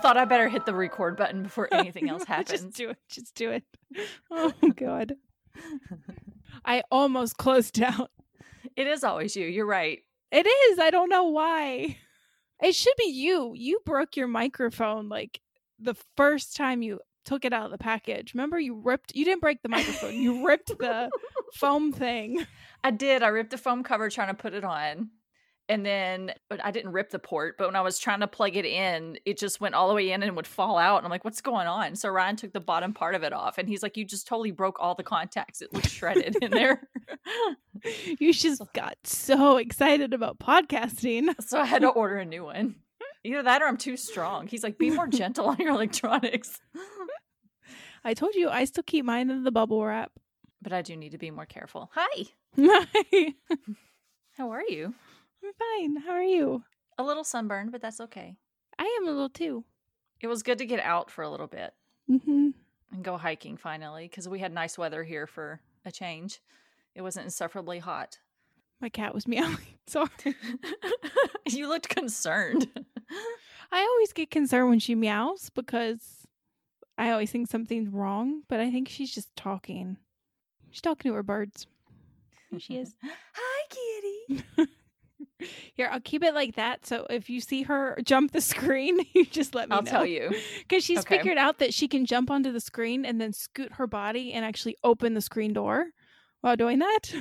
Okay, good. I thought I better hit the record button before anything else happens. Just do it. Just do it. Oh god. I almost closed out. It is always you. You're right. It is. I don't know why. It should be you. You broke your microphone like the first time you took it out of the package. Remember you ripped you didn't break the microphone. You ripped the foam thing. I did. I ripped the foam cover trying to put it on. And then but I didn't rip the port, but when I was trying to plug it in, it just went all the way in and would fall out. And I'm like, what's going on? So Ryan took the bottom part of it off and he's like, You just totally broke all the contacts. It looks shredded in there. You just got so excited about podcasting. so I had to order a new one. Either that or I'm too strong. He's like, Be more gentle on your electronics. I told you I still keep mine in the bubble wrap. But I do need to be more careful. Hi. I'm How are you? Fine. How are you? A little sunburned, but that's okay. I am a little too. It was good to get out for a little bit Mm-hmm. and go hiking finally because we had nice weather here for a change. It wasn't insufferably hot. My cat was meowing. Sorry. you looked concerned. I always get concerned when she meows because I always think something's wrong, but I think she's just talking. She's talking to her birds. Here she is. Hi, kitty. Here, I'll keep it like that. So if you see her jump the screen, you just let me I'll know. tell you. Because she's Okay. figured out that she can jump onto the screen and then scoot her body and actually open the screen door while doing that.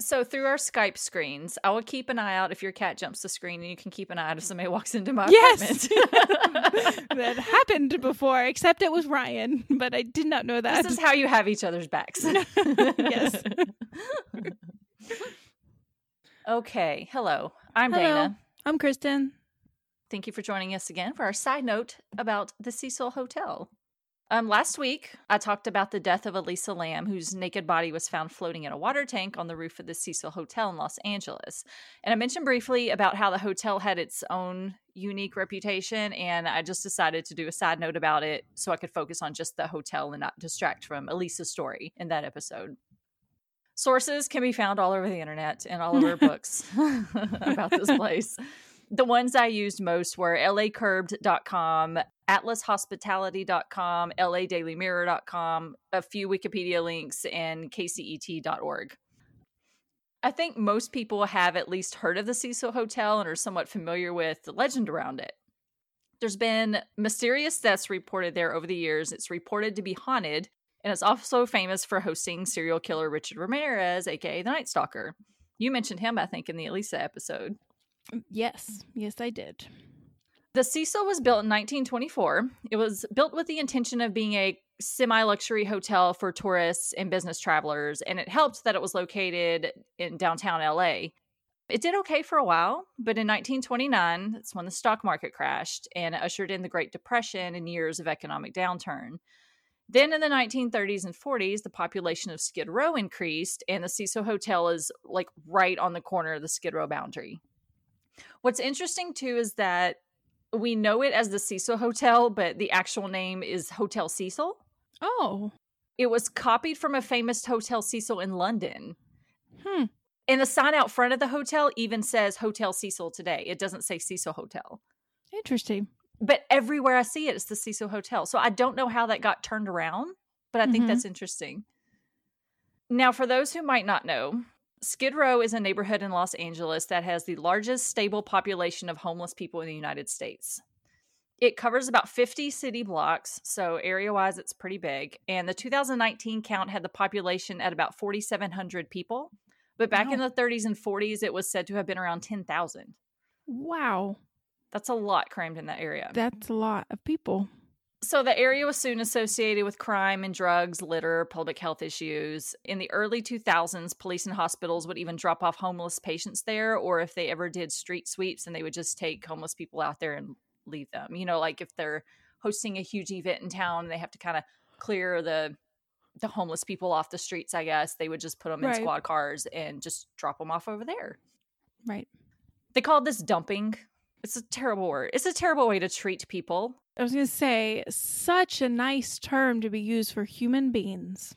So through our Skype screens, I will keep an eye out if your cat jumps the screen, and you can keep an eye out if somebody walks into my Yes. apartment. that happened before, except it was Ryan, but I did not know that. this is how you have each other's backs. Yes. okay. Hello. I'm Hello. Dana. I'm Kristen. Thank you for joining us again for our side note about the Cecil Hotel. Um, last week, I talked about the death of Elisa Lam, whose naked body was found floating in a water tank on the roof of the Cecil Hotel in Los Angeles. And I mentioned briefly about how the hotel had its own unique reputation, and I just decided to do a side note about it so I could focus on just the hotel and not distract from Elisa's story in that episode. Sources can be found all over the internet and all over books about this place. The ones I used most were lacurbed.com, atlashospitality.com, ladailymirror.com, a few Wikipedia links, and kcet.org. I think most people have at least heard of the Cecil Hotel and are somewhat familiar with the legend around it. There's been mysterious deaths reported there over the years. It's reported to be haunted, and it's also famous for hosting serial killer Richard Ramirez, aka the Night Stalker. You mentioned him, I think, in the Elisa episode. Mm, yes, yes, I did. The Cecil was built in 1924. It was built with the intention of being a semi luxury hotel for tourists and business travelers, and it helped that it was located in downtown LA. It did okay for a while, but in 1929, that's when the stock market crashed and ushered in the Great Depression and years of economic downturn. Then in the 1930s and 40s, the population of Skid Row increased, and the Cecil Hotel is like right on the corner of the Skid Row boundary. What's interesting too is that we know it as the Cecil Hotel, but the actual name is Hotel Cecil. Oh, It was copied from a famous Hotel Cecil in London. hmm. And the sign out front of the hotel even says Hotel Cecil today. It doesn't say Cecil Hotel. Interesting. But everywhere I see it, it's the Cecil Hotel. So I don't know how that got turned around, but I think Mhm. that's interesting. Now, for those who might not know, Skid Row is a neighborhood in Los Angeles that has the largest stable population of homeless people in the United States. It covers about 50 city blocks, so area wise, it's pretty big. And the 2019 count had the population at about 4,700 people. But back in the 30s and 40s, it was said to have been around 10,000. Wow, That's a lot crammed in that area. that's a lot of people. So the area was soon associated with crime and drugs, litter, public health issues. In the early 2000s, police and hospitals would even drop off homeless patients there, or if they ever did street sweeps, and they would just take homeless people out there and leave them. You know, like if they're hosting a huge event in town, they have to kind of clear the the homeless people off the streets. I guess they would just put them in Right. squad cars and just drop them off over there. Right. They called this dumping. It's a terrible word. It's a terrible way to treat people. I was going to say, such a nice term to be used for human beings.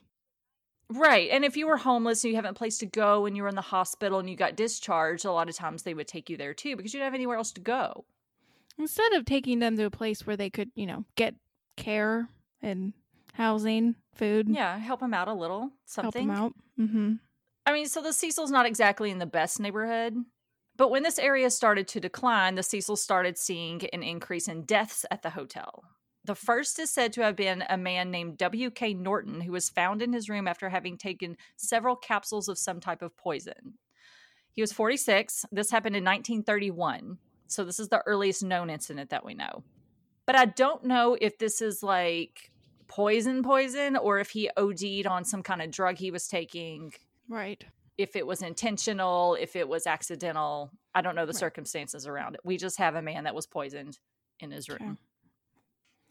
Right. And if you were homeless and you haven't a place to go and you were in the hospital and you got discharged, a lot of times they would take you there too because you didn't have anywhere else to go. Instead of taking them to a place where they could, you know, get care and housing, food, Yeah, help them out a little. something. help them out. Mm-hmm. I mean, so the Cecil's not exactly in the best neighborhood, but when this area started to decline, the Cecil started seeing an increase in deaths at the hotel. The first is said to have been a man named W.K. Norton, who was found in his room after having taken several capsules of some type of poison. He was 46. This happened in 1931. So, this is the earliest known incident that we know. But I don't know if this is like poison, poison, or if he OD'd on some kind of drug he was taking Right. If it was intentional, if it was accidental. I don't know the Right. circumstances around it. We just have a man that was poisoned in his room. Okay.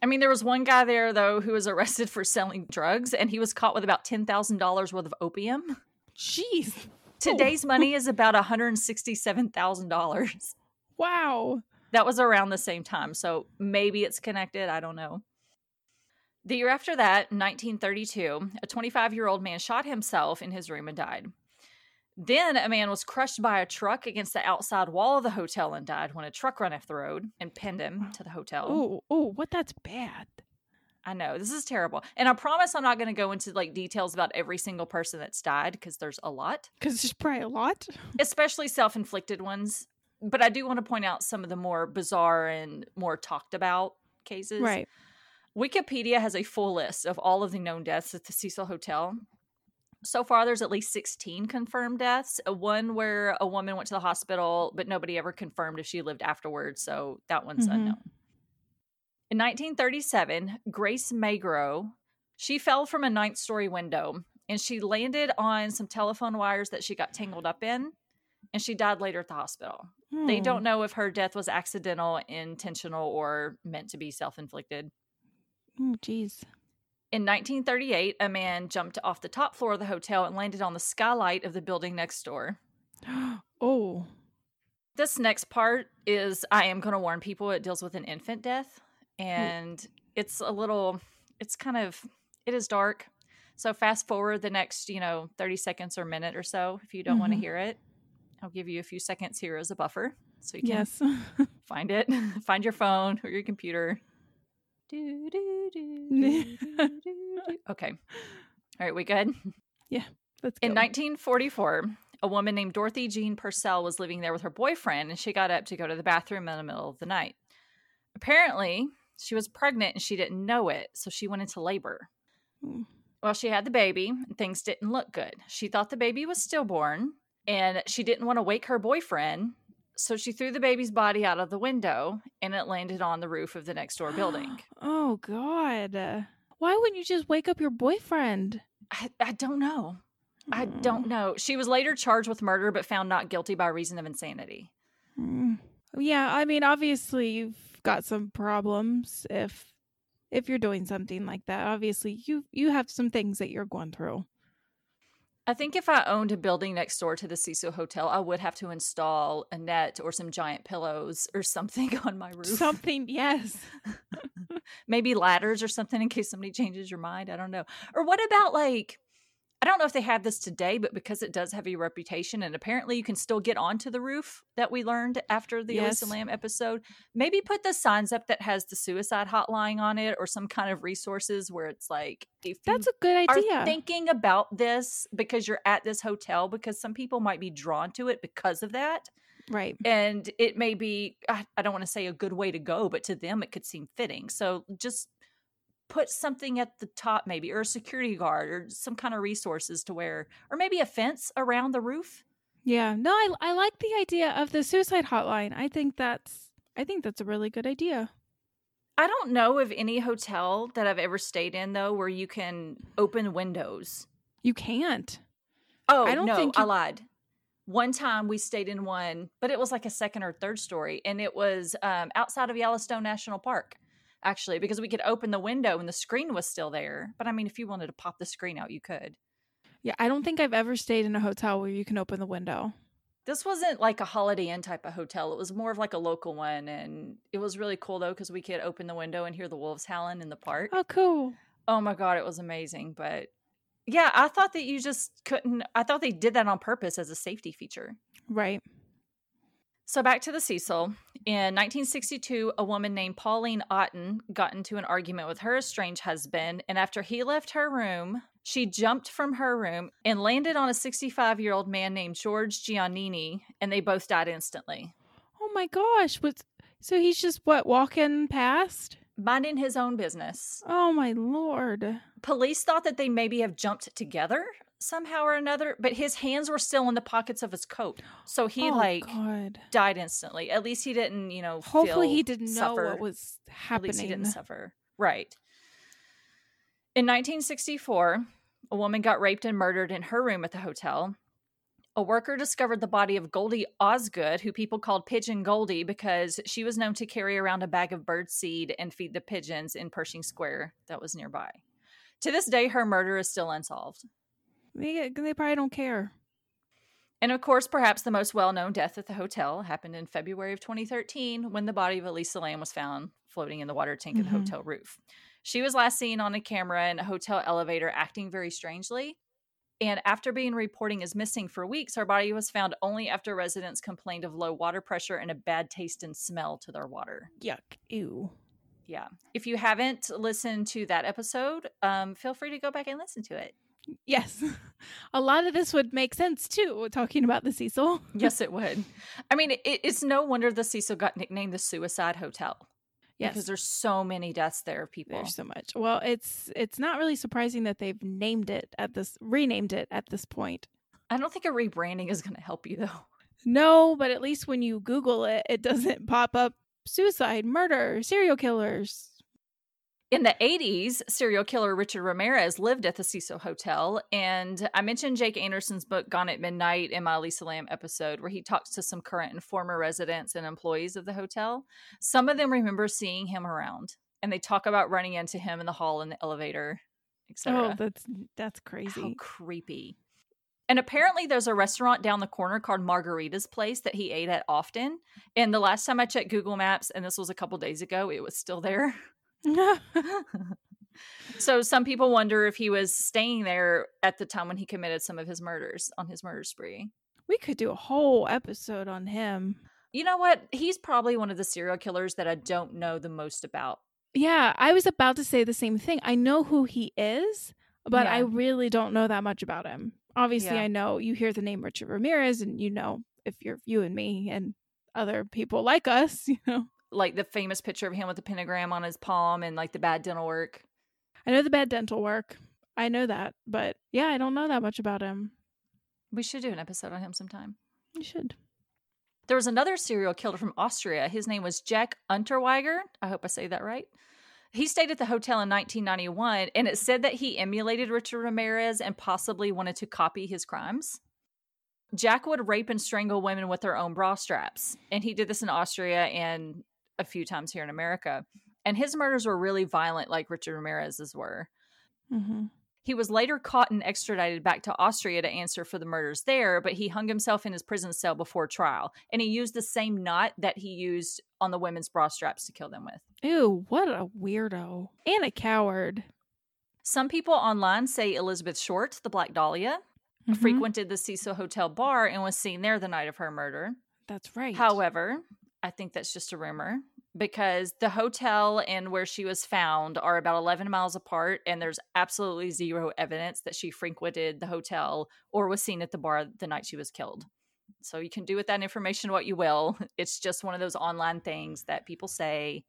I mean, there was one guy there though who was arrested for selling drugs, and he was caught with about ten thousand dollars worth of opium. Jeez. Today's money is about one hundred sixty-seven thousand dollars. Wow. That was around the same time, so maybe it's connected. I don't know. The year after that, 1932, a 25 year old man shot himself in his room and died. Then a man was crushed by a truck against the outside wall of the hotel and died when a truck ran off the road and pinned him to the hotel. Oh, oh, what? That's bad. I know this is terrible. And I promise I'm not going to go into like details about every single person that's died because there's a lot, Because there's probably a lot. especially self inflicted ones. But I do want to point out some of the more bizarre and more talked about cases. Right. Wikipedia has a full list of all of the known deaths at the Cecil Hotel. So far, there's at least 16 confirmed deaths. One where a woman went to the hospital, but nobody ever confirmed if she lived afterwards. So that one's Mhm. unknown. In 1937, Grace Magro, she fell from a ninth story window and she landed on some telephone wires that she got tangled up in, and she died later at the hospital. They Oh. don't know if her death was accidental, intentional, or meant to be self inflicted. Oh, jeez. In 1938, a man jumped off the top floor of the hotel and landed on the skylight of the building next door. Oh. This next part is I am going to warn people it deals with an infant death and it's a little it's kind of it is dark. So fast forward the next, you know, 30 seconds or minute or so if you don't want to mm-hmm. hear it. I'll give you a few seconds here as a buffer so you can Yes. find it. find your phone or your computer. Do, do, do. Okay. All right, we good? Yeah. Let's go. In 1944, a woman named Dorothy Jean Purcell was living there with her boyfriend, and she got up to go to the bathroom in the middle of the night. Apparently, she was pregnant and she didn't know it, so she went into labor. Mm. Well, she had the baby, and things didn't look good. She thought the baby was stillborn, and she didn't want to wake her boyfriend, so she threw the baby's body out of the window, and it landed on the roof of the next door building. oh God. Why wouldn't you just wake up your boyfriend? I, I don't know. I Mm. don't know. She was later charged with murder, but found not guilty by reason of insanity. Mm. Yeah, I mean, obviously you've got some problems if if you're doing something like that. Obviously, you you have some things that you're going through. I think if I owned a building next door to the Cecil Hotel, I would have to install a net or some giant pillows or something on my roof. Something, yes. Maybe ladders or something in case somebody changes your mind. I don't know. Or what about like, I don't know if they have this today, but because it does have a reputation and apparently you can still get onto the roof that we learned after the Yes. Lam episode, maybe put the signs up that has the suicide hotline on it or some kind of resources where it's like, if That's a good idea. thinking about this because you're at this hotel because some people might be drawn to it because of that right. and it may be I don't want to say a good way to go but to them it could seem fitting so just put something at the top maybe or a security guard or some kind of resources to where or maybe a fence around the roof Yeah. No, I I like the idea of the suicide hotline. I think that's I think that's a really good idea. i don't know of any hotel that i've ever stayed in though where you can open windows You can't. Oh, I don't no, think I lied. One time we stayed in one, but it was like a second or third story, and it was um, outside of Yellowstone National Park, actually, because we could open the window and the screen was still there. But I mean, if you wanted to pop the screen out, you could. Yeah, I don't think I've ever stayed in a hotel where you can open the window. This wasn't like a Holiday Inn type of hotel. It was more of like a local one, and it was really cool though because we could open the window and hear the wolves howling in the park. Oh, cool. Oh my god, it was amazing. But yeah, I thought that you just couldn't. I thought they did that on purpose as a safety feature. Right. So back to the Cecil. In 1962, a woman named Pauline Otten got into an argument with her estranged husband, and after he left her room, she jumped from her room and landed on a 65 year old man named George Giannini, and they both died instantly. Oh my gosh! What's so he's just what walking past? Minding his own business. Oh my lord! Police thought that they maybe have jumped together somehow or another, but his hands were still in the pockets of his coat. So he oh, like God. died instantly. At least he didn't, you know, Hopefully he didn't know what was happening. At least he didn't suffer. Right. In 1964, a woman got raped and murdered in her room at the hotel. A worker discovered the body of Goldie Osgood, who people called Pigeon Goldie because she was known to carry around a bag of bird seed and feed the pigeons in Pershing Square that was nearby. To this day, her murder is still unsolved. They, they probably don't care. And of course, perhaps the most well known death at the hotel happened in February of 2013 when the body of Elisa Lam was found floating in the water tank of the Mhm. hotel roof. She was last seen on a camera in a hotel elevator acting very strangely. And after being reporting as missing for weeks, her body was found only after residents complained of low water pressure and a bad taste and smell to their water. Yuck. Ew. Yeah. If you haven't listened to that episode, um, feel free to go back and listen to it. Yes. A lot of this would make sense too, talking about the Cecil. Yes, it would. I mean, it, it's no wonder the Cecil got nicknamed the Suicide Hotel. Yes. because there's so many deaths there of people. There's so much. Well, it's it's not really surprising that they've named it at this renamed it at this point. I don't think a rebranding is going to help you though. No, but at least when you Google it, it doesn't pop up suicide, murder, serial killers. In the 80s, serial killer Richard Ramirez lived at the Cecil Hotel. And I mentioned Jake Anderson's book, Gone at Midnight, in my Lisa Lam episode, where he talks to some current and former residents and employees of the hotel. Some of them remember seeing him around, and they talk about running into him in the hall in the elevator, etc. Oh, that's that's crazy. How creepy. And apparently, there's a restaurant down the corner called Margarita's Place that he ate at often. And the last time I checked Google Maps, and this was a couple days ago, it was still there. so some people wonder if he was staying there at the time when he committed some of his murders on his murder spree. we could do a whole episode on him. You know what? He's probably one of the serial killers that I don't know the most about. Yeah, I was about to say the same thing. I know who he is, but I really don't know that much about him. Obviously, Yeah. I know you hear the name Richard Ramirez, and you know if you're you and me and other people like us, you know. Like the famous picture of him with the pentagram on his palm and like the bad dental work. I know the bad dental work. I know that, but yeah, I don't know that much about him. We should do an episode on him sometime. You should. There was another serial killer from Austria. His name was Jack Unterweger. I hope I say that right. He stayed at the hotel in 1991, and it said that he emulated Richard Ramirez and possibly wanted to copy his crimes. Jack would rape and strangle women with their own bra straps, and he did this in Austria and a few times here in America. And his murders were really violent, like Richard Ramirez's were. hmm He was later caught and extradited back to Austria to answer for the murders there, but he hung himself in his prison cell before trial. And he used the same knot that he used on the women's bra straps to kill them with. Ew, what a weirdo and a coward. Some people online say Elizabeth Short, the Black Dahlia, Mhm. frequented the Cecil Hotel bar and was seen there the night of her murder. That's right. However, I think that's just a rumor because the hotel and where she was found are about 11 miles apart, and there's absolutely zero evidence that she frequented the hotel or was seen at the bar the night she was killed. So you can do with that information what you will. It's just one of those online things that people say.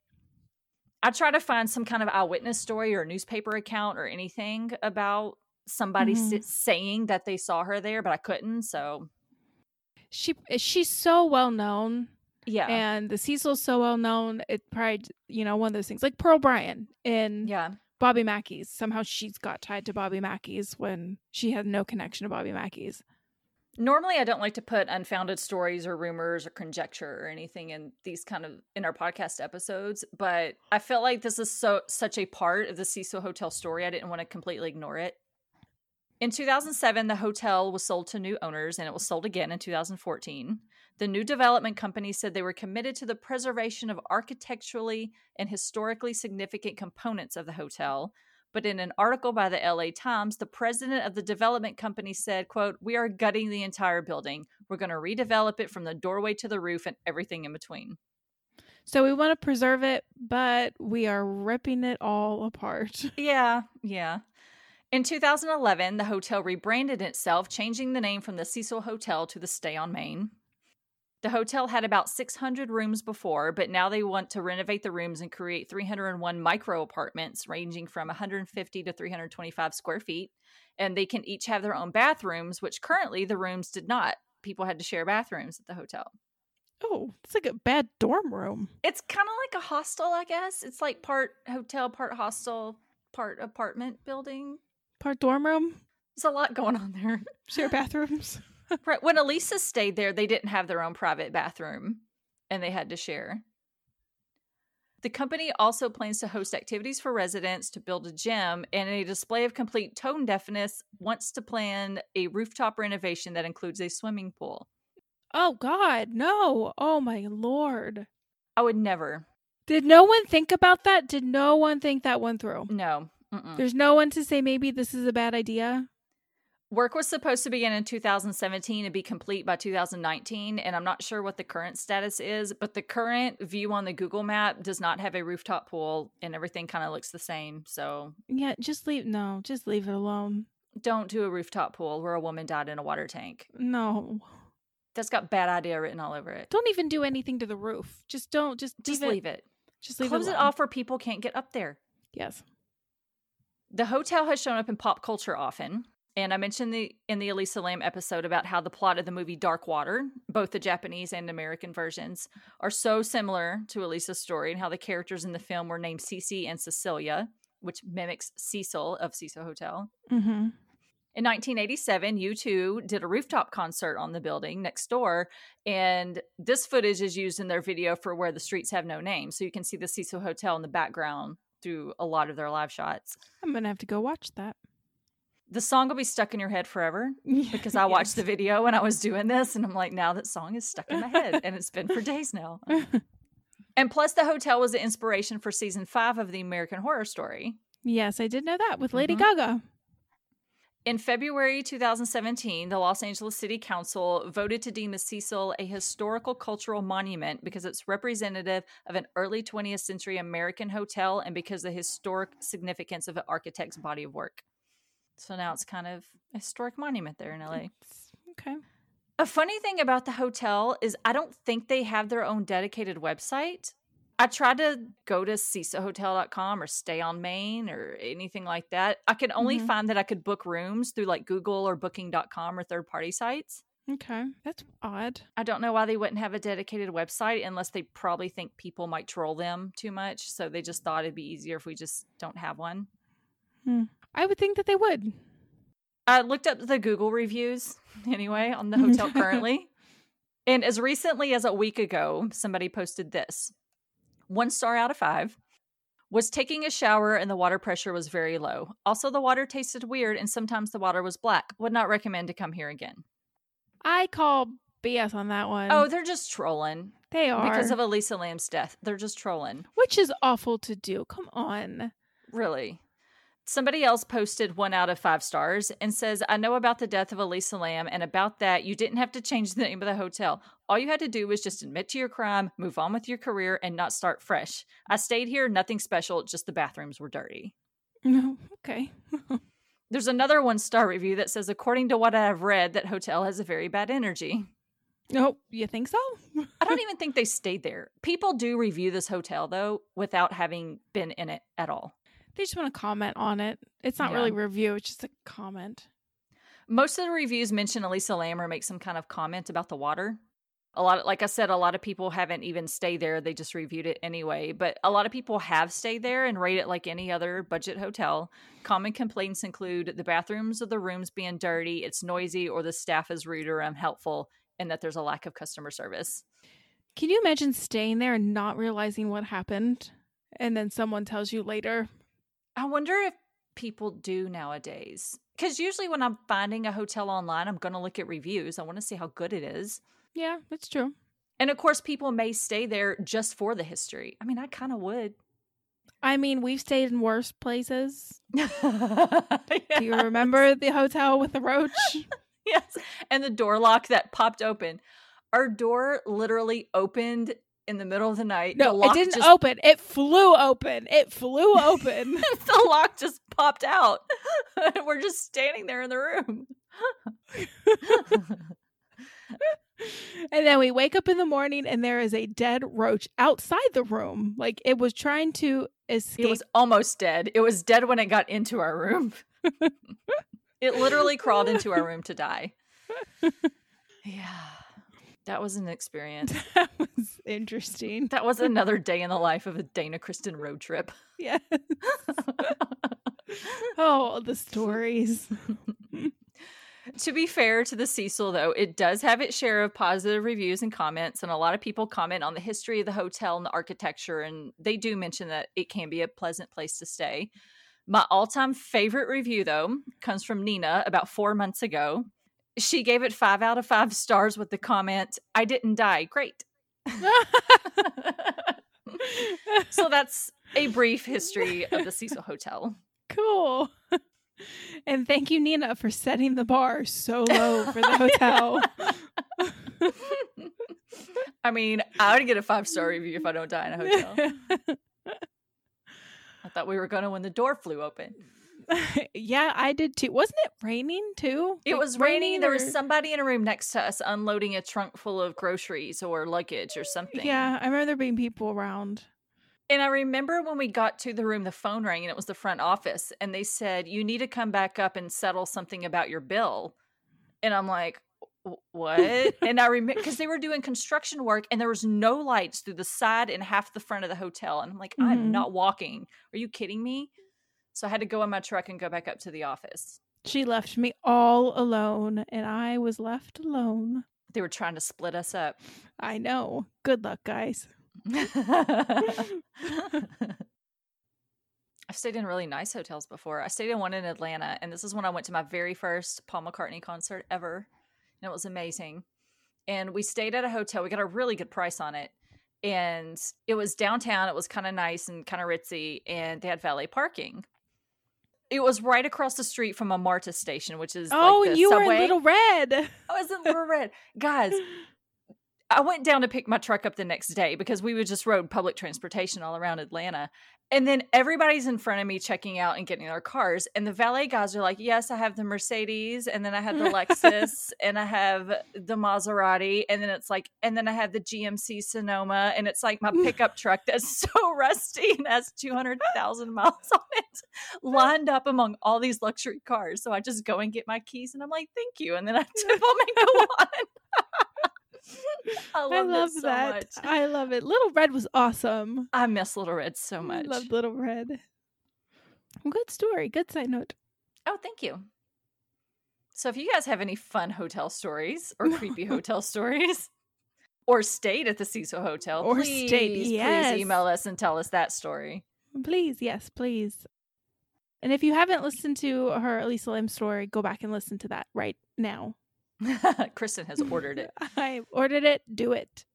I try to find some kind of eyewitness story or newspaper account or anything about somebody Mhm. s- saying that they saw her there, but I couldn't. So she she's so well known yeah, and the Cecil's so well known. It probably you know one of those things like Pearl Bryan in yeah. Bobby Mackey's. Somehow she's got tied to Bobby Mackey's when she had no connection to Bobby Mackey's. Normally, I don't like to put unfounded stories or rumors or conjecture or anything in these kind of in our podcast episodes, but I felt like this is so such a part of the Cecil Hotel story. I didn't want to completely ignore it. In 2007, the hotel was sold to new owners, and it was sold again in 2014. The new development company said they were committed to the preservation of architecturally and historically significant components of the hotel, But in an article by the LA Times, the president of the development company said, quote, "We are gutting the entire building. We're going to redevelop it from the doorway to the roof and everything in between." So we want to preserve it, but we are ripping it all apart. Yeah, yeah. In 2011, the hotel rebranded itself, changing the name from the Cecil Hotel to the Stay on Main. The hotel had about 600 rooms before, but now they want to renovate the rooms and create 301 micro apartments ranging from 150 to 325 square feet. And they can each have their own bathrooms, which currently the rooms did not. People had to share bathrooms at the hotel. Oh, it's like a bad dorm room. It's kind of like a hostel, I guess. It's like part hotel, part hostel, part apartment building. Part dorm room, There's a lot going on there. share bathrooms. Right. When Elisa stayed there, they didn't have their own private bathroom and they had to share. The company also plans to host activities for residents to build a gym and a display of complete tone deafness wants to plan a rooftop renovation that includes a swimming pool. Oh God, no! Oh my lord! I would never. Did no one think about that? Did no one think that one through? No. Mm-mm. There's no one to say maybe this is a bad idea. Work was supposed to begin in 2017 and be complete by 2019, and I'm not sure what the current status is, but the current view on the Google map does not have a rooftop pool and everything kind of looks the same. So Yeah, just leave. No, just leave it alone. don't do a rooftop pool where a woman died in a water tank. No, That's got bad idea written all over it. don't even do anything to the roof. Just don't. Just Just leave it. Just leave it. Just leave Close it, it off where people can't get up there. Yes. The hotel has shown up in pop culture often. And I mentioned the in the Elisa Lam episode about how the plot of the movie Dark Water, both the Japanese and American versions, are so similar to Elisa's story and how the characters in the film were named Cece and Cecilia, which mimics Cecil of Cecil Hotel. Mm-hmm. In 1987, U2 did a rooftop concert on the building next door, and this footage is used in their video for Where the Streets Have No Name. So you can see the Cecil Hotel in the background through a lot of their live shots. I'm gonna have to go watch that The song will be stuck in your head forever because I watched the video when I was doing this, and I'm like, now that song is stuck in my head, and it's been for days now. And plus, the hotel was the inspiration for season five of the American Horror Story. yes, I did know that with Lady Mhm. Gaga. In February 2017, the Los Angeles City Council voted to deem the Cecil a historical cultural monument because it's representative of an early 20th century American hotel and because of the historic significance of the architect's body of work. So now it's kind of a historic monument there in LA. Okay. A funny thing about the hotel is I don't think they have their own dedicated website. I tried to go to CecilHotel.com or Stay on Main or anything like that. I could only Mhm. find that I could book rooms through like Google or Booking.com or third party sites. Okay. That's odd. I don't know why they wouldn't have a dedicated website unless they probably think people might troll them too much. So they just thought it'd be easier if we just don't have one. Hmm. I would think that they would. I looked up the Google reviews anyway on the hotel currently. And as recently as a week ago, somebody posted this one star out of five. Was taking a shower and the water pressure was very low. Also, the water tasted weird and sometimes the water was black. Would not recommend to come here again. I call BS on that one. Oh, they're just trolling they are because of Elisa Lam's death. They're just trolling. which is awful to do. Come on. Really. Somebody else posted one out of five stars and says, I know about the death of Elisa Lam, and about that, you didn't have to change the name of the hotel. All you had to do was just admit to your crime, move on with your career, and not start fresh. I stayed here, nothing special, just the bathrooms were dirty. No. Okay. There's another one star review that says, according to what I have read, that hotel has a very bad energy. Oh, you think so? I don't even think they stayed there. People do review this hotel, though, without having been in it at all. They just want to comment on it. It's not Yeah. really review. It's just a comment. most of the reviews mention Elisa Lam or make some kind of comment about the water. A lot, of, like I said, a lot of people haven't even stayed there; they just reviewed it anyway. But a lot of people have stayed there and rate it like any other budget hotel. Common complaints include the bathrooms of the rooms being dirty, it's noisy, or the staff is rude or unhelpful, and that there's a lack of customer service. Can you imagine staying there and not realizing what happened? And then someone tells you later, I wonder if people do nowadays. Because usually, when I'm finding a hotel online, I'm going to look at reviews. I want to see how good it is. yeah, that's true. And of course, people may stay there just for the history. I mean, I kind of would. I mean, we've stayed in worse places. Do you remember the hotel with the roach? Yes. And the door lock that popped open. Our door literally opened in the middle of the night. the No, it didn't just, open. It flew open. It flew open. the lock just popped out. We're just standing there in the room. and then we wake up in the morning and there is a dead roach outside the room. Like it was trying to escape. It was almost dead. It was dead when it got into our room. it literally crawled into our room to die. Yeah. That was an experience. that was interesting. That was another day in the life of a Dana Kristen road trip. Yes. oh, the stories. to be fair to the Cecil, though, it does have its share of positive reviews and comments, and a lot of people comment on the history of the hotel and the architecture, and they do mention that it can be a pleasant place to stay. My all time favorite review, though, comes from Nina about four months ago. She gave it five out of five stars with the comment, I didn't die. Great. so that's a brief history of the Cecil Hotel. cool. And thank you, Nina, for setting the bar so low for the hotel. I mean, I would get a five star review if I don't die in a hotel. I thought we were going to when the door flew open. yeah, I did too. Wasn't it raining too? It Like, was raining. There was somebody in a room next to us unloading a trunk full of groceries or luggage or something. Yeah, I remember there being people around. And I remember when we got to the room, the phone rang and it was the front office. And they said, You need to come back up and settle something about your bill. And I'm like, What? and I remember because they were doing construction work and there was no lights through the side and half the front of the hotel. And I'm like, Mhm. I'm not walking. Are you kidding me? So I had to go in my truck and go back up to the office. She left me all alone, and I was left alone. They were trying to split us up. I know. Good luck, guys. I've stayed in really nice hotels before. I stayed in one in Atlanta, and this is when I went to my very first Paul McCartney concert ever. And it was amazing. And we stayed at a hotel. We got a really good price on it. And it was downtown. It was kind of nice and kind of ritzy. And they had valet parking. It was right across the street from a Marta station, which is oh, like the you subway. were in Little Red. I was in Little Red. Guys, I went down to pick my truck up the next day because we would just rode public transportation all around Atlanta. And then everybody's in front of me checking out and getting their cars. And the valet guys are like, Yes, I have the Mercedes. And then I have the Lexus. and I have the Maserati. And then it's like, and then I have the GMC Sonoma. And it's like my pickup truck that's so rusty and has 200,000 miles on it, lined up among all these luxury cars. So I just go and get my keys and I'm like, Thank you. And then I tip them and go on. I love, I love so that. much. I love it. Little Red was awesome. I miss Little Red so much. I love Little Red. Good story. Good side note. Oh, thank you. So if you guys have any fun hotel stories or creepy hotel stories, or stayed at the Cecil Hotel, Or please, stayed, yes. please email us and tell us that story. Please, yes, please. And if you haven't listened to her Elisa Lam story, go back and listen to that right now. Kristen has ordered it. I ordered it. Do it.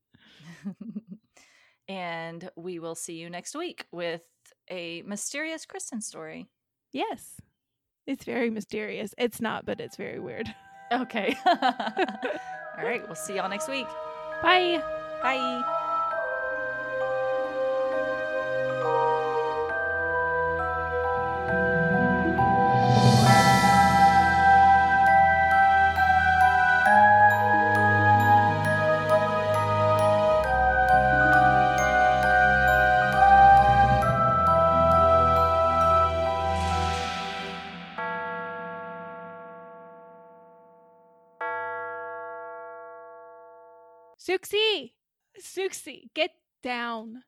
and we will see you next week with a mysterious Kristen story. Yes. It's very mysterious. It's not, but it's very weird. Okay. All right. We'll see y'all next week. Bye. Bye. Down.